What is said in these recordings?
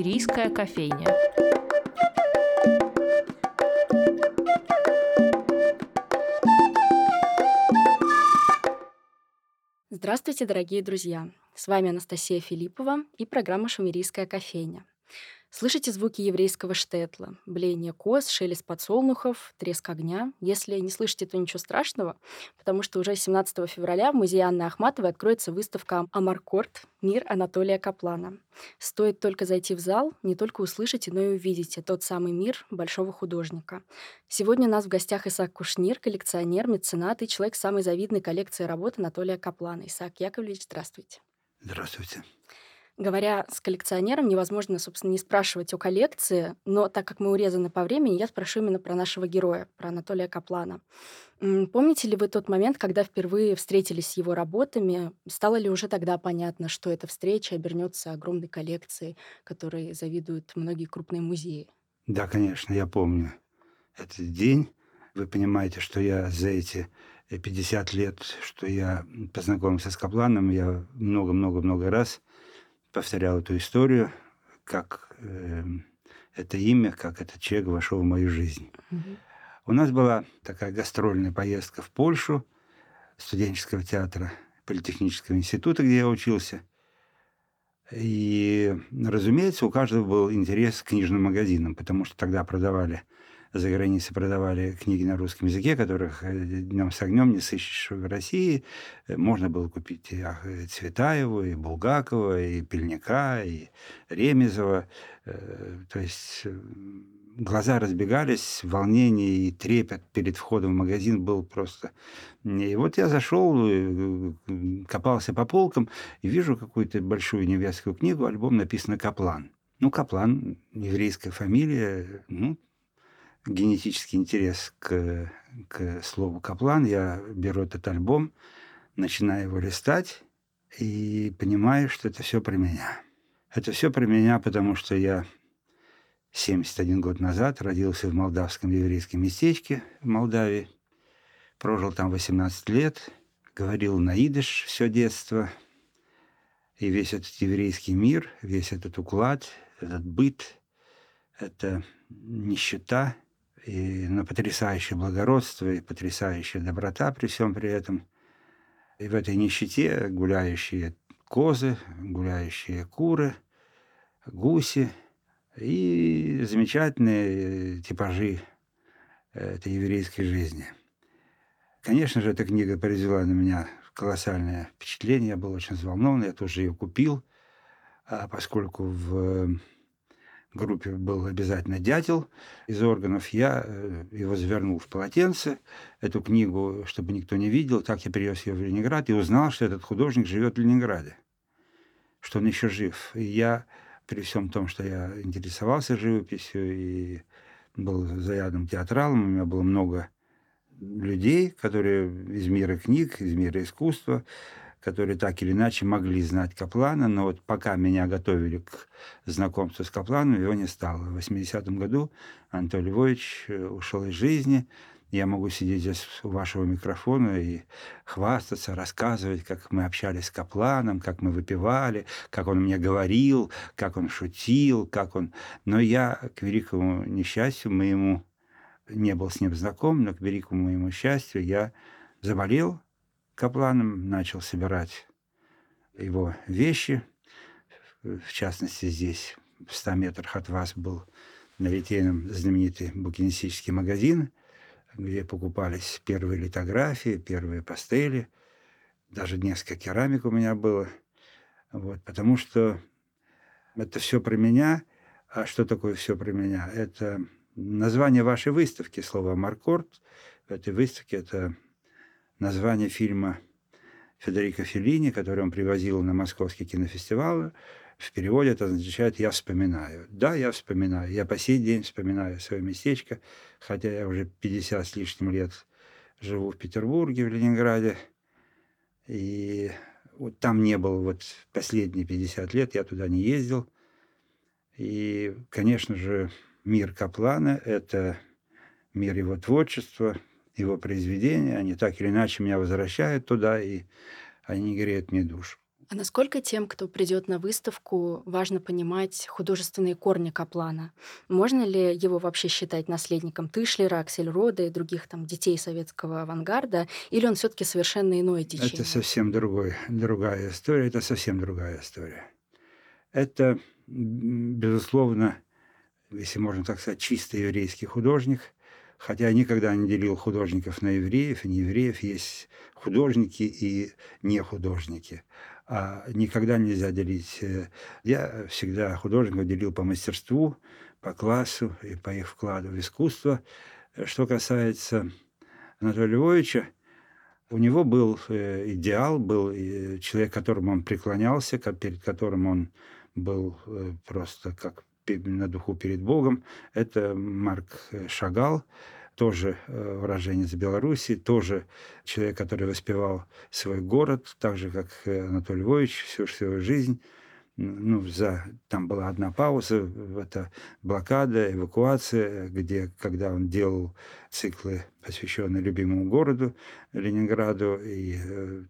Шумерийская кофейня. Здравствуйте, дорогие друзья! С вами Анастасия Филиппова и программа «Шумерийская кофейня». Слышите звуки еврейского штетла, блеяние коз, шелест подсолнухов, треск огня. Если не слышите, то ничего страшного, потому что уже 17 февраля в музее Анны Ахматовой откроется выставка «Амаркорд. Мир Анатолия Каплана». Стоит только зайти в зал, не только услышите, но и увидите тот самый мир большого художника. Сегодня у нас в гостях Исаак Кушнир, коллекционер, меценат и человек самой завидной коллекцией работ Анатолия Каплана. Исаак Яковлевич, здравствуйте. Здравствуйте. Говоря с коллекционером, невозможно, собственно, не спрашивать о коллекции, но так как мы урезаны по времени, я спрошу именно про нашего героя, про Анатолия Каплана. Помните ли вы тот момент, когда впервые встретились с его работами? Стало ли уже тогда понятно, что эта встреча обернется огромной коллекцией, которой завидуют многие крупные музеи? Да, конечно, я помню этот день. Вы понимаете, что я за эти 50 лет, что я познакомился с Капланом, я много-много-много раз повторял эту историю, как э, это имя, как этот человек вошел в мою жизнь. Mm-hmm. У нас была такая гастрольная поездка в Польшу студенческого театра Политехнического института, где я учился. И, разумеется, у каждого был интерес к книжным магазинам, потому что тогда продавали за границей продавали книги на русском языке, которых э, днем с огнем не сыщешь в России. Э, можно было купить и Цветаеву, и Булгакова, и Пельника, и Ремезова. Э, то есть глаза разбегались, волнение и трепет перед входом в магазин был просто... И вот я зашел, копался по полкам и вижу какую-то большую немецкую книгу, альбом написано «Каплан». Ну, Каплан, еврейская фамилия, ну, генетический интерес к, к слову «каплан», я беру этот альбом, начинаю его листать и понимаю, что это все про меня. Это все про меня, потому что я 71 год назад родился в молдавском еврейском местечке в Молдавии, прожил там 18 лет, говорил на идыш все детство, и весь этот еврейский мир, весь этот уклад, этот быт, это нищета – и на потрясающее благородство и потрясающая доброта при всем при этом. И в этой нищете гуляющие козы, гуляющие куры, гуси и замечательные типажи этой еврейской жизни. Конечно же, эта книга произвела на меня колоссальное впечатление. Я был очень взволнован, я тоже ее купил, а поскольку в группе был обязательно дятел из органов. Я э, его завернул в полотенце, эту книгу, чтобы никто не видел. Так я привез ее в Ленинград и узнал, что этот художник живет в Ленинграде, что он еще жив. И я, при всем том, что я интересовался живописью и был заядлым театралом, у меня было много людей, которые из мира книг, из мира искусства, которые так или иначе могли знать Каплана, но вот пока меня готовили к знакомству с Капланом, его не стало. В 80-м году Анатолий Львович э, ушел из жизни. Я могу сидеть здесь у вашего микрофона и хвастаться, рассказывать, как мы общались с Капланом, как мы выпивали, как он мне говорил, как он шутил, как он... Но я, к великому несчастью, моему не был с ним знаком, но к великому моему счастью я заболел Капланом, начал собирать его вещи. В частности, здесь, в 100 метрах от вас, был на Литейном знаменитый букинистический магазин, где покупались первые литографии, первые пастели. Даже несколько керамик у меня было. Вот, потому что это все про меня. А что такое все про меня? Это название вашей выставки, слово «Маркорд». В этой выставке это название фильма Федерико Феллини, который он привозил на московский кинофестиваль. В переводе это означает «я вспоминаю». Да, я вспоминаю. Я по сей день вспоминаю свое местечко, хотя я уже 50 с лишним лет живу в Петербурге, в Ленинграде. И вот там не был вот последние 50 лет, я туда не ездил. И, конечно же, мир Каплана – это мир его творчества – его произведения, они так или иначе меня возвращают туда, и они греют мне душу. А насколько тем, кто придет на выставку, важно понимать художественные корни Каплана? Можно ли его вообще считать наследником Тышлера, Аксельрода и других там детей советского авангарда, или он все-таки совершенно иное течение? Это совсем другой, другая история, это совсем другая история. Это, безусловно, если можно так сказать, чисто еврейский художник, хотя я никогда не делил художников на евреев и неевреев, есть художники и не художники а никогда нельзя делить. Э, я всегда художников делил по мастерству, по классу и по их вкладу в искусство. Что касается Анатолия Львовича, у него был э, идеал, был человек, которому он преклонялся, перед которым он был э, просто как на духу перед Богом. Это Марк Шагал тоже э, уроженец Беларуси, тоже человек, который воспевал свой город, так же, как Анатолий Львович всю свою жизнь. Ну, за, там была одна пауза, это блокада, эвакуация, где, когда он делал циклы, посвященные любимому городу Ленинграду, и э,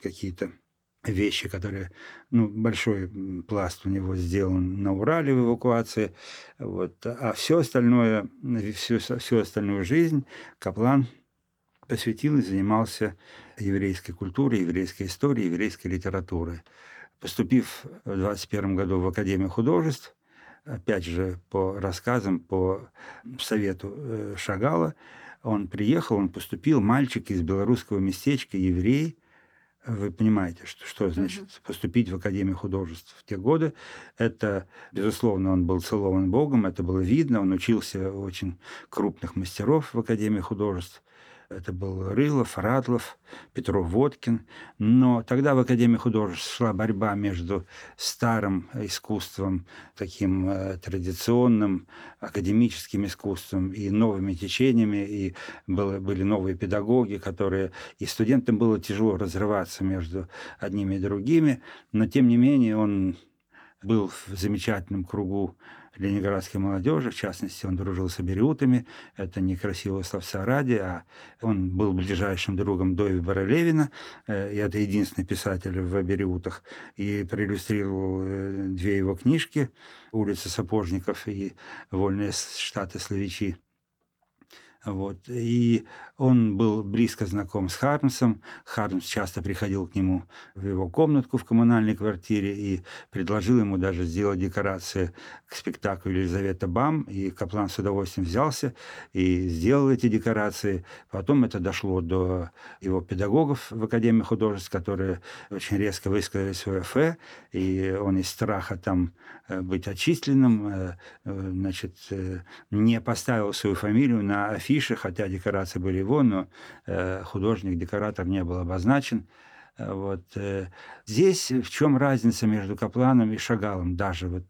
какие-то вещи, которые, ну, большой пласт у него сделан на Урале в эвакуации, вот, а все остальное, всю, всю остальную жизнь Каплан посвятил и занимался еврейской культурой, еврейской историей, еврейской литературой. Поступив в 21 году в Академию художеств, опять же, по рассказам, по совету э, Шагала, он приехал, он поступил, мальчик из белорусского местечка, еврей – вы понимаете, что, что значит поступить в Академию художеств в те годы. Это, безусловно, он был целован Богом, это было видно. Он учился у очень крупных мастеров в Академии художеств. Это был Рылов, Радлов, Петров Водкин. Но тогда в Академии художеств шла борьба между старым искусством, таким э, традиционным, академическим искусством и новыми течениями. И было, были новые педагоги, которые... И студентам было тяжело разрываться между одними и другими. Но, тем не менее, он был в замечательном кругу ленинградской молодежи, в частности, он дружил с абериутами, это не красивого словца ради, а он был ближайшим другом Дови Баралевина, э, и это единственный писатель в абериутах, и проиллюстрировал э, две его книжки «Улица сапожников» и «Вольные штаты Славичи». Вот. И он был близко знаком с Хармсом. Хармс часто приходил к нему в его комнатку в коммунальной квартире и предложил ему даже сделать декорации к спектаклю «Елизавета Бам». И Каплан с удовольствием взялся и сделал эти декорации. Потом это дошло до его педагогов в Академии художеств, которые очень резко высказали свое фе, и он из страха там быть отчисленным, э, э, значит, не поставил свою фамилию на афише хотя декорации были его, но э, художник, декоратор не был обозначен. Э, вот. Э, здесь в чем разница между Капланом и Шагалом даже? Вот,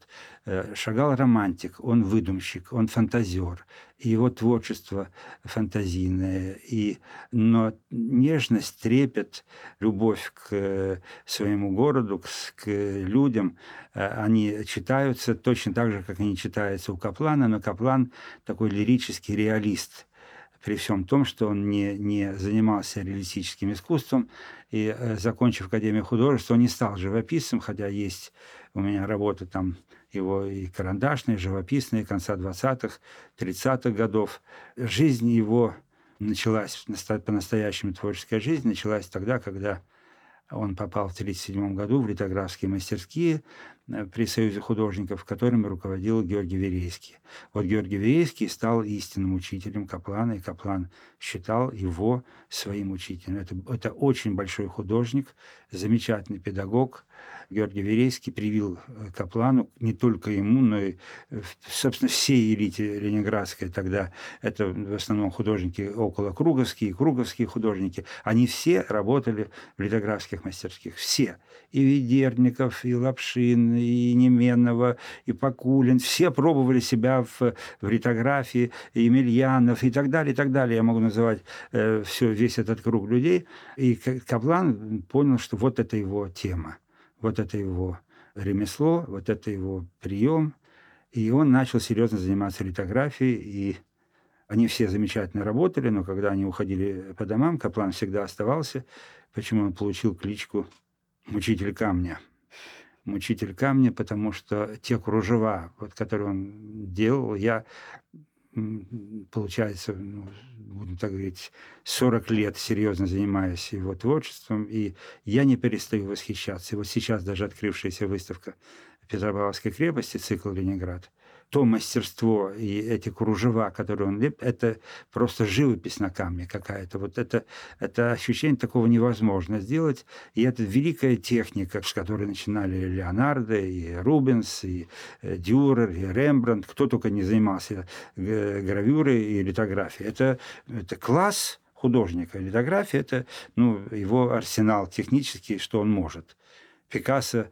Шагал романтик, он выдумщик, он фантазер, и его творчество фантазийное, и, но нежность, трепет, любовь к своему городу, к, к людям, они читаются точно так же, как они читаются у Каплана, но Каплан такой лирический реалист – при всем том, что он не, не занимался реалистическим искусством, и, э, закончив Академию художеств, он не стал живописцем, хотя есть у меня работы там его и карандашные, живописные, конца 20-х, 30-х годов. Жизнь его началась, по-настоящему творческая жизнь началась тогда, когда он попал в 1937 году в литографские мастерские, при Союзе художников, которыми руководил Георгий Верейский. Вот Георгий Верейский стал истинным учителем Каплана, и Каплан считал его своим учителем. Это, это очень большой художник, замечательный педагог. Георгий Верейский привил э, Каплану, не только ему, но и, э, собственно, всей элите ленинградской тогда, это в основном художники около Круговские, Круговские художники, они все работали в литографских мастерских, все. И Ведерников, и Лапшин, и Неменова, и Покулин, все пробовали себя в, в ритографии, и Емельянов и так далее, и так далее. Я могу называть э, все, весь этот круг людей. И Каплан понял, что вот это его тема, вот это его ремесло, вот это его прием. И он начал серьезно заниматься литографией, и они все замечательно работали, но когда они уходили по домам, Каплан всегда оставался. Почему он получил кличку мучитель камня. Мучитель камня, потому что те кружева, вот, которые он делал, я, получается, ну, будем так говорить, 40 лет серьезно занимаюсь его творчеством, и я не перестаю восхищаться. И вот сейчас даже открывшаяся выставка Петропавловской крепости, цикл «Ленинград», то мастерство и эти кружева, которые он лепит, это просто живопись на камне какая-то. Вот это, это ощущение такого невозможно сделать. И это великая техника, с которой начинали Леонардо, и Рубенс, и э, Дюрер, и Рембрандт. Кто только не занимался э, гравюрой и литографией. Это, это класс художника. Литография – это ну, его арсенал технический, что он может. Пикассо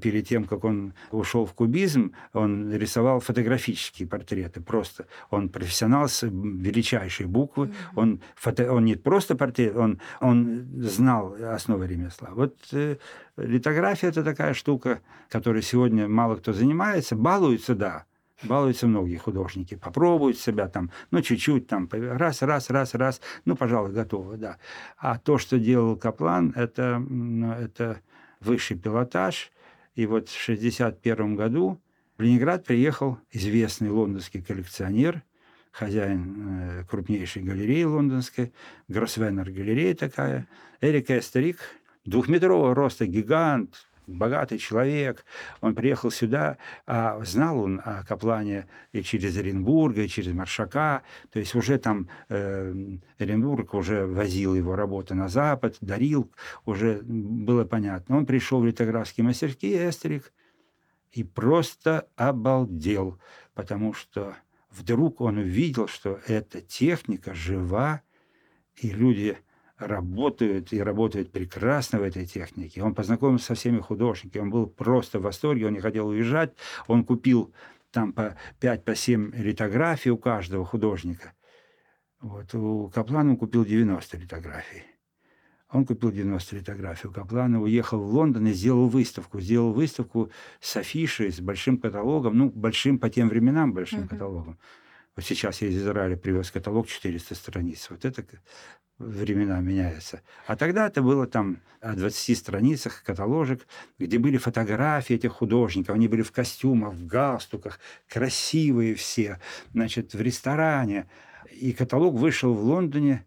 перед тем, как он ушел в кубизм, он рисовал фотографические портреты. Просто он профессионал с величайшей буквы. Mm-hmm. Он, фото, он не просто портрет, он, он знал основы ремесла. Вот э, литография – это такая штука, которой сегодня мало кто занимается. Балуются, да, балуются многие художники, попробуют себя там, ну, чуть-чуть там, раз, раз, раз, раз, ну, пожалуй, готово, да. А то, что делал Каплан, это, это высший пилотаж. И вот в 1961 году в Ленинград приехал известный лондонский коллекционер, хозяин э, крупнейшей галереи лондонской, Гроссвеннер галерея такая, Эрик Эстерик, двухметрового роста гигант, богатый человек. Он приехал сюда, а знал он о Каплане и через Оренбурга, и через Маршака. То есть уже там э, Оренбург уже возил его работы на Запад, дарил, уже было понятно. Он пришел в литографские мастерские, Эстерик, и просто обалдел, потому что вдруг он увидел, что эта техника жива, и люди работают и работают прекрасно в этой технике. Он познакомился со всеми художниками, он был просто в восторге, он не хотел уезжать, он купил там по 5-7 по 7 литографий у каждого художника. Вот, у Каплана он купил 90 литографий. Он купил 90 литографий у Каплана, уехал в Лондон и сделал выставку. Сделал выставку с афишей, с большим каталогом, ну, большим по тем временам большим uh-huh. каталогом. Вот сейчас я из Израиля привез каталог 400 страниц. Вот это времена меняются. А тогда это было там о 20 страницах каталожек, где были фотографии этих художников. Они были в костюмах, в галстуках, красивые все, значит, в ресторане. И каталог вышел в Лондоне,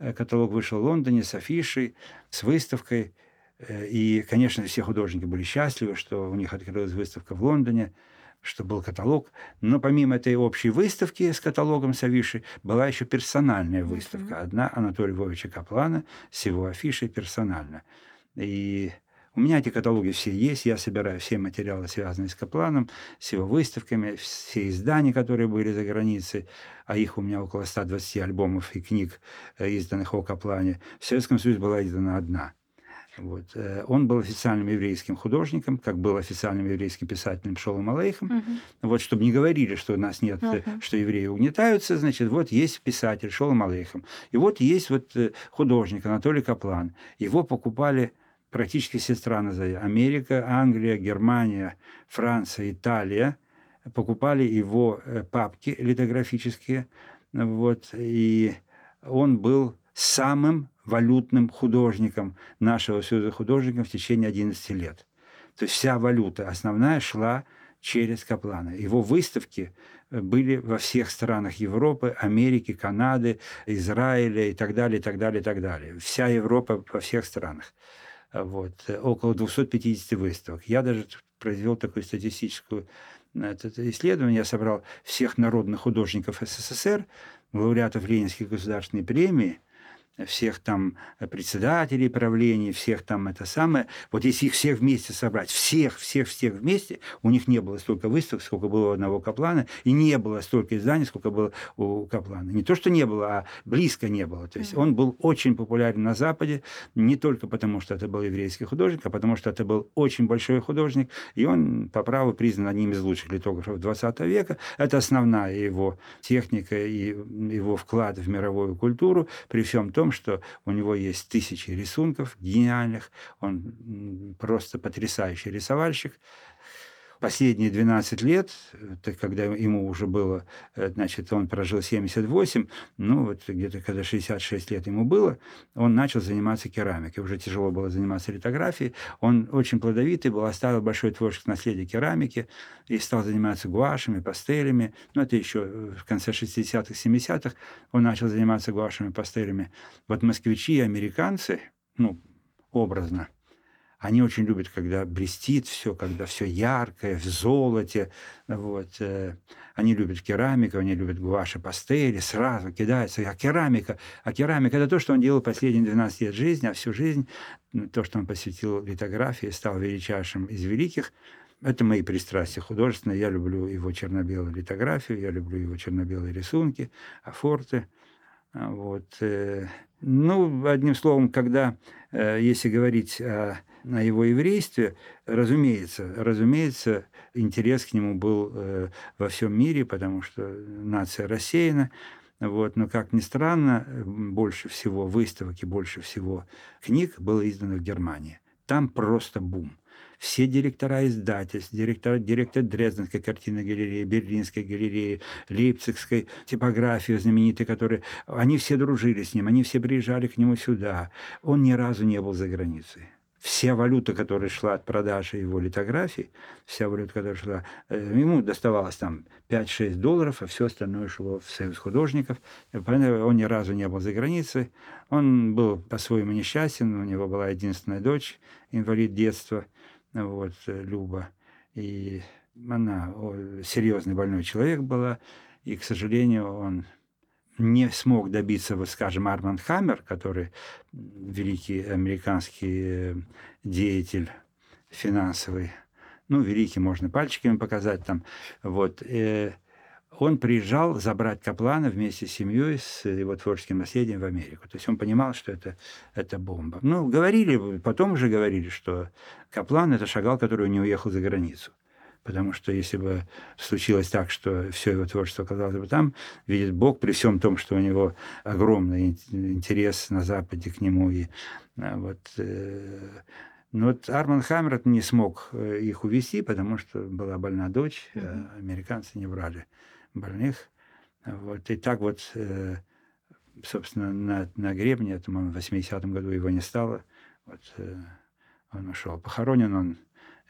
э, каталог вышел в Лондоне с афишей, с выставкой. Э, и, конечно, все художники были счастливы, что у них открылась выставка в Лондоне – что был каталог. Но помимо этой общей выставки с каталогом Савиши, была еще персональная выставка. Mm-hmm. Одна Анатолия Львовича Каплана с его афишей персонально. И у меня эти каталоги все есть, я собираю все материалы, связанные с Капланом, с его выставками, все издания, которые были за границей, а их у меня около 120 альбомов и книг, э, изданных о Каплане. В Советском Союзе была издана одна. Вот. Э, он был официальным еврейским художником, как был официальным еврейским писателем Шолом Алейхом. Uh-huh. Вот, чтобы не говорили, что у нас нет, uh-huh. что евреи угнетаются, значит, вот есть писатель Шолом Алейхом. И вот есть вот э, художник Анатолий Каплан. Его покупали практически все страны. Америка, Англия, Германия, Франция, Италия. Покупали его папки литографические. Вот, и он был самым валютным художником нашего Союза художников в течение 11 лет. То есть вся валюта основная шла через Каплана. Его выставки э, были во всех странах Европы, Америки, Канады, Израиля и так далее, и так далее, и так далее. Вся Европа во всех странах. Вот. Около 250 выставок. Я даже произвел такое статистическое исследование. Я собрал всех народных художников СССР, лауреатов Ленинской государственной премии – всех там председателей правлений, всех там это самое, вот если их всех вместе собрать, всех, всех, всех вместе, у них не было столько выставок, сколько было у одного Каплана, и не было столько изданий, сколько было у Каплана. Не то, что не было, а близко не было. То есть он был очень популярен на Западе, не только потому, что это был еврейский художник, а потому, что это был очень большой художник, и он по праву признан одним из лучших литографов 20 века. Это основная его техника и его вклад в мировую культуру, при всем том, том, что у него есть тысячи рисунков гениальных, он просто потрясающий рисовальщик. Последние 12 лет, когда ему уже было, э, значит, он прожил 78, ну вот где-то когда 66 лет ему было, он начал заниматься керамикой. Уже тяжело было заниматься литографией. Он очень плодовитый был, оставил большое творческое наследие керамики и стал заниматься гуашами, пастелями. Ну, это еще в конце 60-х, 70-х он начал заниматься гуашами, пастелями. Вот москвичи, американцы, ну, образно – они очень любят, когда блестит все, когда все яркое, в золоте. Вот. Э, они любят керамику, они любят гуаши, пастели, сразу кидаются. А керамика, а керамика – это то, что он делал последние 12 лет жизни, а всю жизнь то, что он посвятил литографии, стал величайшим из великих. Это мои пристрастия художественные. Я люблю его черно-белую литографию, я люблю его черно-белые рисунки, афорты. Вот. Э, ну, одним словом, когда, э, если говорить о на его еврействе, разумеется, разумеется, интерес к нему был э, во всем мире, потому что нация рассеяна. Вот. Но, как ни странно, больше всего выставок и больше всего книг было издано в Германии. Там просто бум. Все директора издательств, директор, директор Дрезденской картинной галереи, Берлинской галереи, Лейпцигской типографии знаменитой, которые... Они все дружили с ним, они все приезжали к нему сюда. Он ни разу не был за границей вся валюта, которая шла от продажи его литографий, вся валюта, которая шла, э, ему доставалось там 5-6 долларов, а все остальное шло в союз художников. Он ни разу не был за границей. Он был по-своему несчастен, у него была единственная дочь, инвалид детства, вот, Люба. И она серьезный больной человек была, и, к сожалению, он не смог добиться, вот скажем, Арманд Хаммер, который великий американский э, деятель финансовый, ну, великий, можно пальчиками показать там, вот, э, он приезжал забрать Каплана вместе с семьей, с его творческим наследием в Америку. То есть он понимал, что это, это бомба. Ну, говорили, потом уже говорили, что Каплан – это шагал, который не уехал за границу. Потому что если бы случилось так, что все его творчество оказалось бы там, видит Бог, при всем том, что у него огромный интерес на Западе к нему. И, а, вот, э, но вот Арман Хаммер не смог э, их увести, потому что была больна дочь, mm-hmm. американцы не брали больных. Вот, и так вот, э, собственно, на, на гребне, это, в 80-м году его не стало. Вот, он ушел. Похоронен он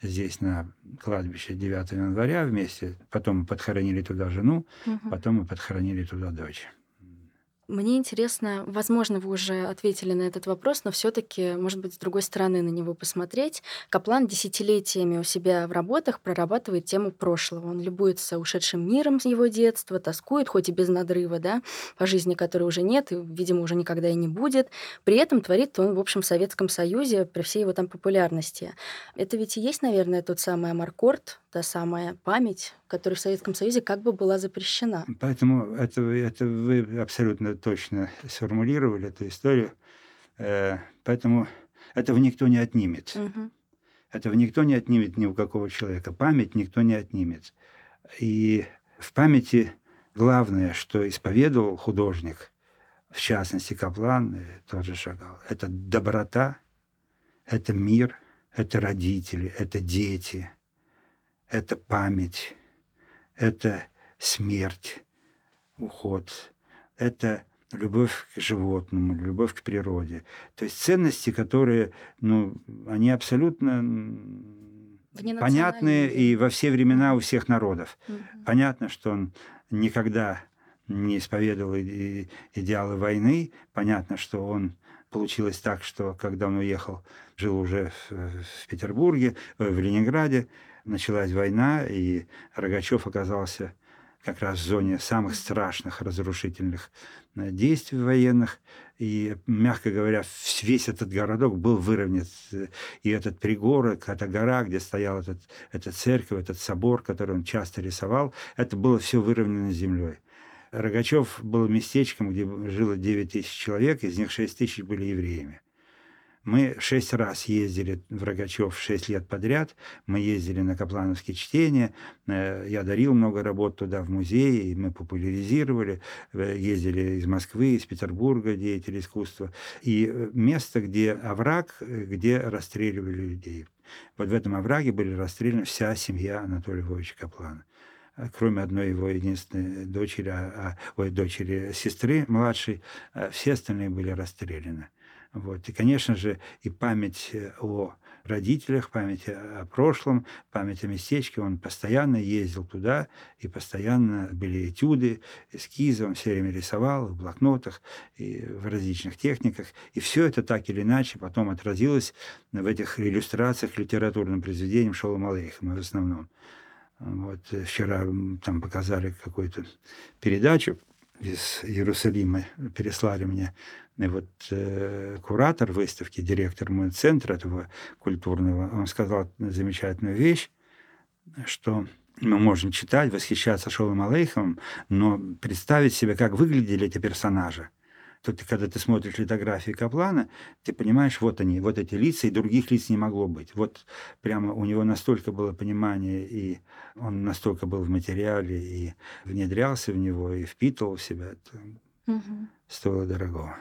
здесь на кладбище 9 января вместе. Потом мы подхоронили туда жену, угу. потом мы подхоронили туда дочь. Мне интересно, возможно, вы уже ответили на этот вопрос, но все-таки, может быть, с другой стороны на него посмотреть. Каплан десятилетиями у себя в работах прорабатывает тему прошлого. Он любуется ушедшим миром его детства, тоскует, хоть и без надрыва, да, по жизни, которой уже нет и, видимо, уже никогда и не будет. При этом творит он, в общем, в Советском Союзе при всей его там популярности. Это ведь и есть, наверное, тот самый Амаркорд, та самая память, которая в Советском Союзе как бы была запрещена. Поэтому это, это вы абсолютно точно сформулировали эту историю. Э, поэтому этого никто не отнимет. Угу. Этого никто не отнимет ни у какого человека. Память никто не отнимет. И в памяти главное, что исповедовал художник, в частности Каплан, и тот же Шагал, это доброта, это мир, это родители, это дети – это память, это смерть, уход, это любовь к животному, любовь к природе. То есть ценности, которые, ну, они абсолютно понятны и во все времена у всех народов. Угу. Понятно, что он никогда не исповедовал идеалы войны. Понятно, что он получилось так, что когда он уехал, жил уже в, в Петербурге, э, в Ленинграде, началась война, и Рогачев оказался как раз в зоне самых страшных разрушительных э, действий военных. И, мягко говоря, весь этот городок был выровнен. И этот пригород, эта гора, где стоял этот, эта церковь, этот собор, который он часто рисовал, это было все выровнено землей. Рогачев был местечком, где жило 9 тысяч человек, из них 6 тысяч были евреями. Мы шесть раз ездили в Рогачев шесть лет подряд. Мы ездили на Каплановские чтения. Э, я дарил много работ туда, в музее, и мы популяризировали. Э, ездили из Москвы, из Петербурга деятели искусства. И э, место, где овраг, где расстреливали людей. Вот в этом овраге были расстреляны вся семья Анатолия Львовича Каплана кроме одной его единственной дочери, а, ой, дочери сестры младшей, все остальные были расстреляны. Вот. И, конечно же, и память о родителях, память о прошлом, память о местечке. Он постоянно ездил туда, и постоянно были этюды, эскизы. Он все время рисовал в блокнотах и в различных техниках. И все это так или иначе потом отразилось в этих иллюстрациях к литературным произведениям Шолома Алейхема в основном. Вот вчера там показали какую-то передачу из Иерусалима, переслали мне и вот э, куратор выставки, директор мой центра этого культурного, он сказал замечательную вещь, что мы можем читать, восхищаться Шолом Алейхом, но представить себе, как выглядели эти персонажи. То ты, когда ты смотришь литографии Каплана, ты понимаешь, вот они, вот эти лица, и других лиц не могло быть. Вот прямо у него настолько было понимание, и он настолько был в материале, и внедрялся в него, и впитывал в себя. Это угу. стоило дорогого.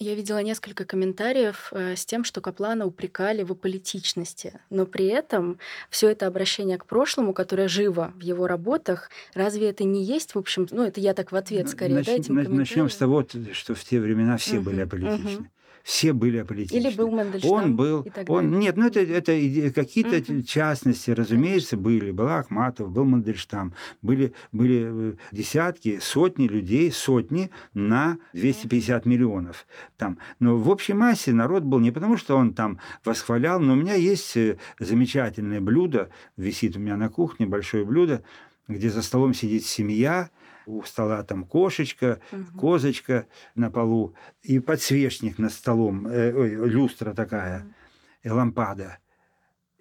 Я видела несколько комментариев э, с тем, что Каплана упрекали в аполитичности, но при этом все это обращение к прошлому, которое живо в его работах, разве это не есть, в общем, ну это я так в ответ скорее, Нач, да, этим Начнем с того, что в те времена все угу, были аполитичны. Угу все были аполитичны. Или был Мандельштам. Он был, он, нет, ну это, это какие-то угу. частности, разумеется, были. Был Ахматов, был Мандельштам, были, были э, десятки, сотни людей, сотни на 250 миллионов. Там. Но в общей массе народ был не потому, что он там восхвалял, но у меня есть э, замечательное блюдо, висит у меня на кухне, большое блюдо, где за столом сидит семья, у стола там кошечка, угу. козочка на полу и подсвечник над столом, э, ой, люстра такая, угу. лампада.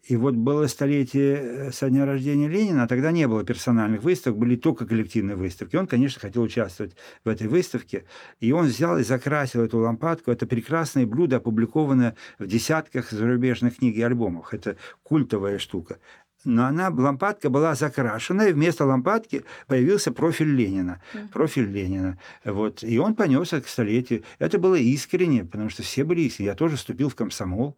И вот было столетие э, со дня рождения Ленина, а тогда не было персональных выставок, были только коллективные выставки. Он, конечно, хотел участвовать в этой выставке, и он взял и закрасил эту лампадку. Это прекрасное блюдо, опубликованное в десятках зарубежных книг и альбомов. Это культовая штука но она, лампадка была закрашена, и вместо лампадки появился профиль Ленина. Mm. Профиль Ленина. Вот. И он понес это к столетию. Это было искренне, потому что все были искренне. Я тоже вступил в комсомол.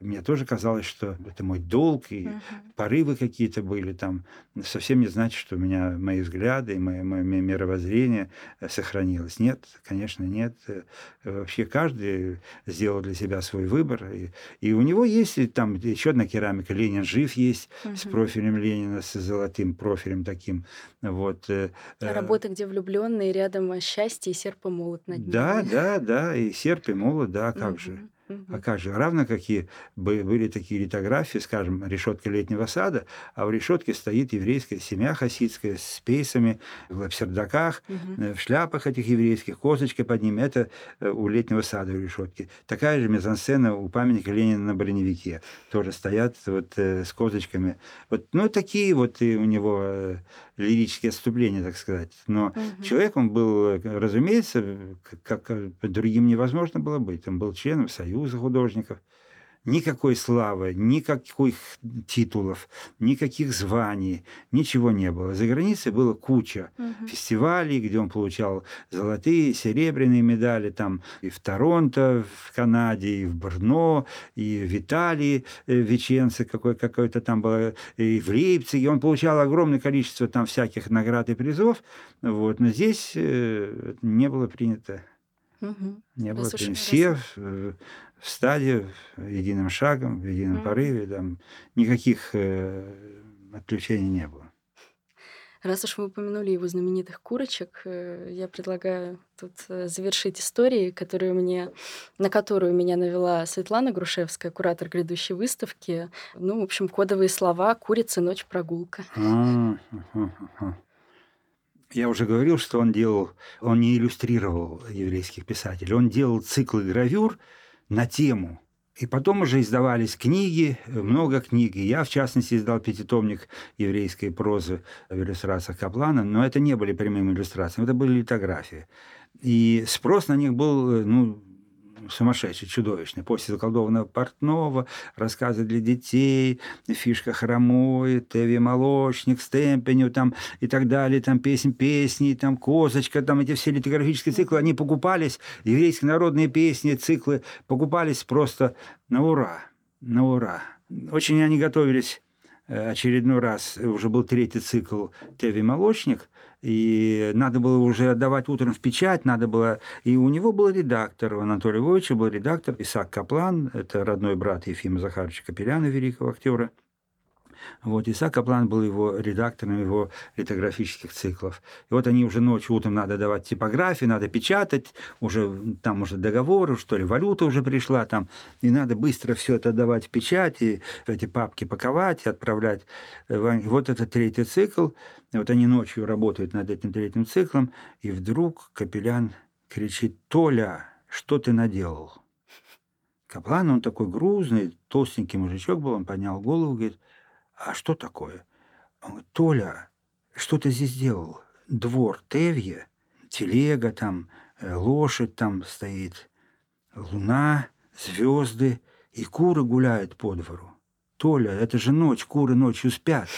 Мне тоже казалось, что это мой долг, и uh-huh. порывы какие-то были там. Совсем не значит, что у меня мои взгляды и мое, мое мировоззрение э, сохранилось. Нет, конечно, нет. Э, вообще каждый сделал для себя свой выбор. И, и у него есть там еще одна керамика. Ленин жив есть uh-huh. с профилем Ленина, с золотым профилем таким. Вот. Э, работа, где влюбленные рядом счастье и серп и молот над ними. Да, да, да, и серп и молот, да, как uh-huh. же. А как же? Равно какие были такие литографии, скажем, решетка летнего сада, а в решетке стоит еврейская семья хасидская с пейсами в лапсердаках, угу. в шляпах этих еврейских, козочка под ними. Это э, у летнего сада в решетке. Такая же мизансцена у памятника Ленина на броневике. Тоже стоят вот э, с козочками. Вот, ну, такие вот и у него лирические отступления, так сказать. Но угу. человек он был, разумеется, как, как другим невозможно было быть. Он был членом Союза художников никакой славы, никаких титулов, никаких званий, ничего не было. За границей было куча угу. фестивалей, где он получал золотые, серебряные медали, там и в Торонто, в Канаде, и в Брно, и в Италии э, Веченце какой, какой-то там было, и в Лейпциге. Он получал огромное количество там всяких наград и призов, вот, но здесь э, не было принято. Угу. Не было. Все встали единым шагом, в едином mm-hmm. порыве, там никаких э, отключений не было. Раз уж вы упомянули его знаменитых курочек, э, я предлагаю тут э, завершить истории, которые мне, на которую меня навела Светлана Грушевская, куратор грядущей выставки. Ну, в общем, кодовые слова «Курица, ночь, прогулка». Я уже говорил, что он делал, он не иллюстрировал еврейских писателей, он делал циклы гравюр, на тему. И потом уже издавались книги, много книг. Я, в частности, издал пятитомник еврейской прозы в иллюстрациях Каплана, но это не были прямыми иллюстрациями, это были литографии. И спрос на них был, ну, сумасшедший, чудовищный. После заколдованного портного, рассказы для детей, фишка хромой, Теви Молочник, Стемпеню там, и так далее, там песни, песни, там Козочка, там эти все литографические циклы, они покупались, еврейские народные песни, циклы покупались просто на ура, на ура. Очень они готовились очередной раз, уже был третий цикл «Теви молочник», и надо было уже отдавать утром в печать, надо было... И у него был редактор, у Анатолия Львовича был редактор Исаак Каплан, это родной брат Ефима Захаровича Капеляна, великого актера. Вот, Исаак Каплан был его редактором его литографических циклов. И вот они уже ночью, утром надо давать типографии, надо печатать, уже там уже договоры, что ли, валюта уже пришла там, и надо быстро все это давать в печать, и эти папки паковать, и отправлять. Вот это третий цикл, и вот они ночью работают над этим третьим циклом, и вдруг Капелян кричит, «Толя, что ты наделал?» Каплан, он такой грузный, толстенький мужичок был, он поднял голову, говорит, а что такое? Он говорит, Толя, что ты здесь делал? Двор Тевье, телега там, э, лошадь там стоит, луна, звезды, и куры гуляют по двору. Толя, это же ночь, куры ночью спят.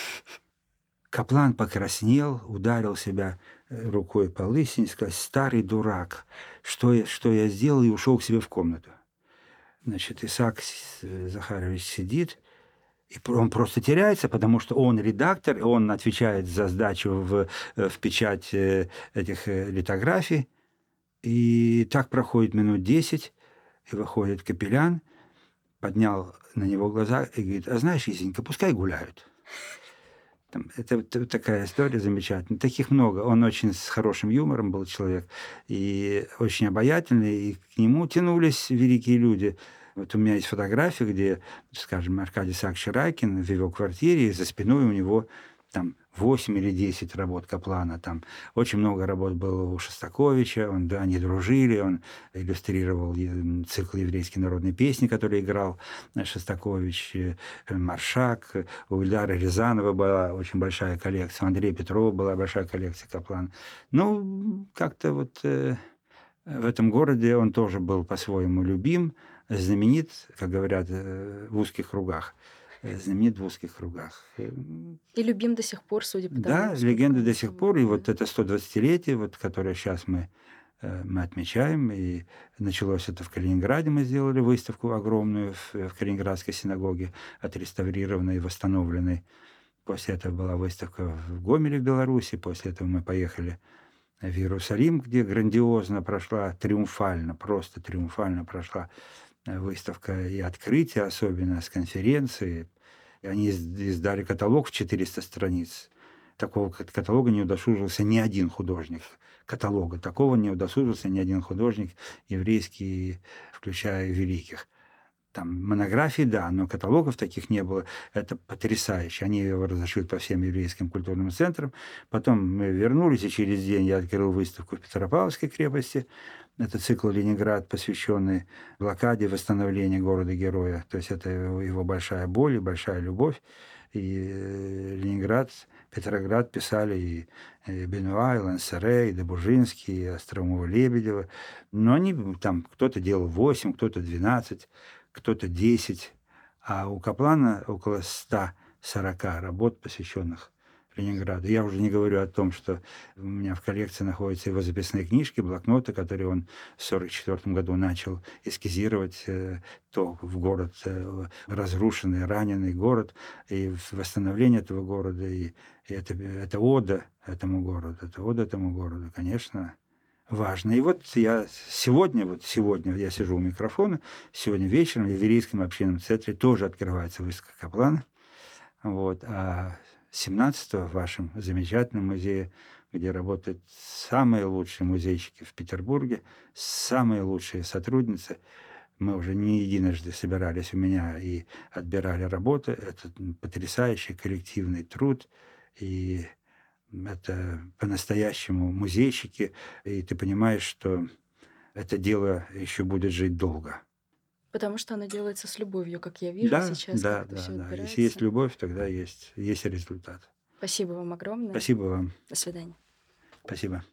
Каплан покраснел, ударил себя э, рукой по лысине, сказал, старый дурак, что я, что я сделал, и ушел к себе в комнату. Значит, Исаак Захарович сидит, и он просто теряется, потому что он редактор, он отвечает за сдачу в, э, в печать э, этих э, литографий. И так проходит минут 10, и выходит капеллян, поднял на него глаза и говорит, а знаешь, Изенька, пускай гуляют. Это, это такая история замечательная. Таких много. Он очень с хорошим юмором был человек и очень обаятельный, и к нему тянулись великие люди – вот у меня есть фотография, где, скажем, Аркадий Сакч Райкин в его квартире, и за спиной у него там 8 или 10 работ Каплана. Там очень много работ было у Шостаковича, он, да, они дружили, он иллюстрировал цикл еврейской народной песни, который играл Шостакович, э, Маршак, у Ильдара Рязанова была очень большая коллекция, у Андрея Петрова была большая коллекция Каплана. Ну, как-то вот э, в этом городе он тоже был по-своему любим, знаменит, как говорят, э, в узких кругах. Э, знаменит в узких кругах. Э, и любим до сих пор, судя по тому. Да, легенда до сих пор. И вот это 120-летие, вот, которое сейчас мы, мы отмечаем. И началось это в Калининграде. Мы сделали выставку огромную в, в Калининградской синагоге, отреставрированной и восстановленной. После этого была выставка в Гомеле в Беларуси. После этого мы поехали в Иерусалим, где грандиозно прошла, триумфально, просто триумфально прошла выставка и открытие, особенно с конференции. Они издали каталог в 400 страниц. Такого каталога не удосужился ни один художник. Каталога такого не удосужился ни один художник еврейский, включая великих. Там монографии, да, но каталогов таких не было. Это потрясающе. Они его разошлют по всем еврейским культурным центрам. Потом мы вернулись, и через день я открыл выставку в Петропавловской крепости. Это цикл «Ленинград», посвященный блокаде восстановления города-героя. То есть это его большая боль и большая любовь. И э, Ленинград, Петроград писали и Бенуа, и Лансере, и Добужинский, и Остромова-Лебедева. Но они там, кто-то делал 8, кто-то 12, кто-то 10. А у Каплана около 140 работ, посвященных Ленинграду. Я уже не говорю о том, что у меня в коллекции находятся его записные книжки, блокноты, которые он в 1944 году начал эскизировать, э, то в город, э, разрушенный, раненый город, и восстановление этого города, и, это, это ода этому городу, это ода этому городу, конечно, важно. И вот я сегодня, вот сегодня я сижу у микрофона, сегодня вечером в Еврейском общинном центре тоже открывается выставка Каплана. Вот, а 17 в вашем замечательном музее, где работают самые лучшие музейщики в Петербурге, самые лучшие сотрудницы. Мы уже не единожды собирались у меня и отбирали работы. Это потрясающий коллективный труд. И это по-настоящему музейщики. И ты понимаешь, что это дело еще будет жить долго. Потому что она делается с любовью, как я вижу Да, сейчас, да, да, да. Если есть любовь, тогда есть, есть результат. Спасибо вам огромное. Спасибо вам. До свидания. Спасибо.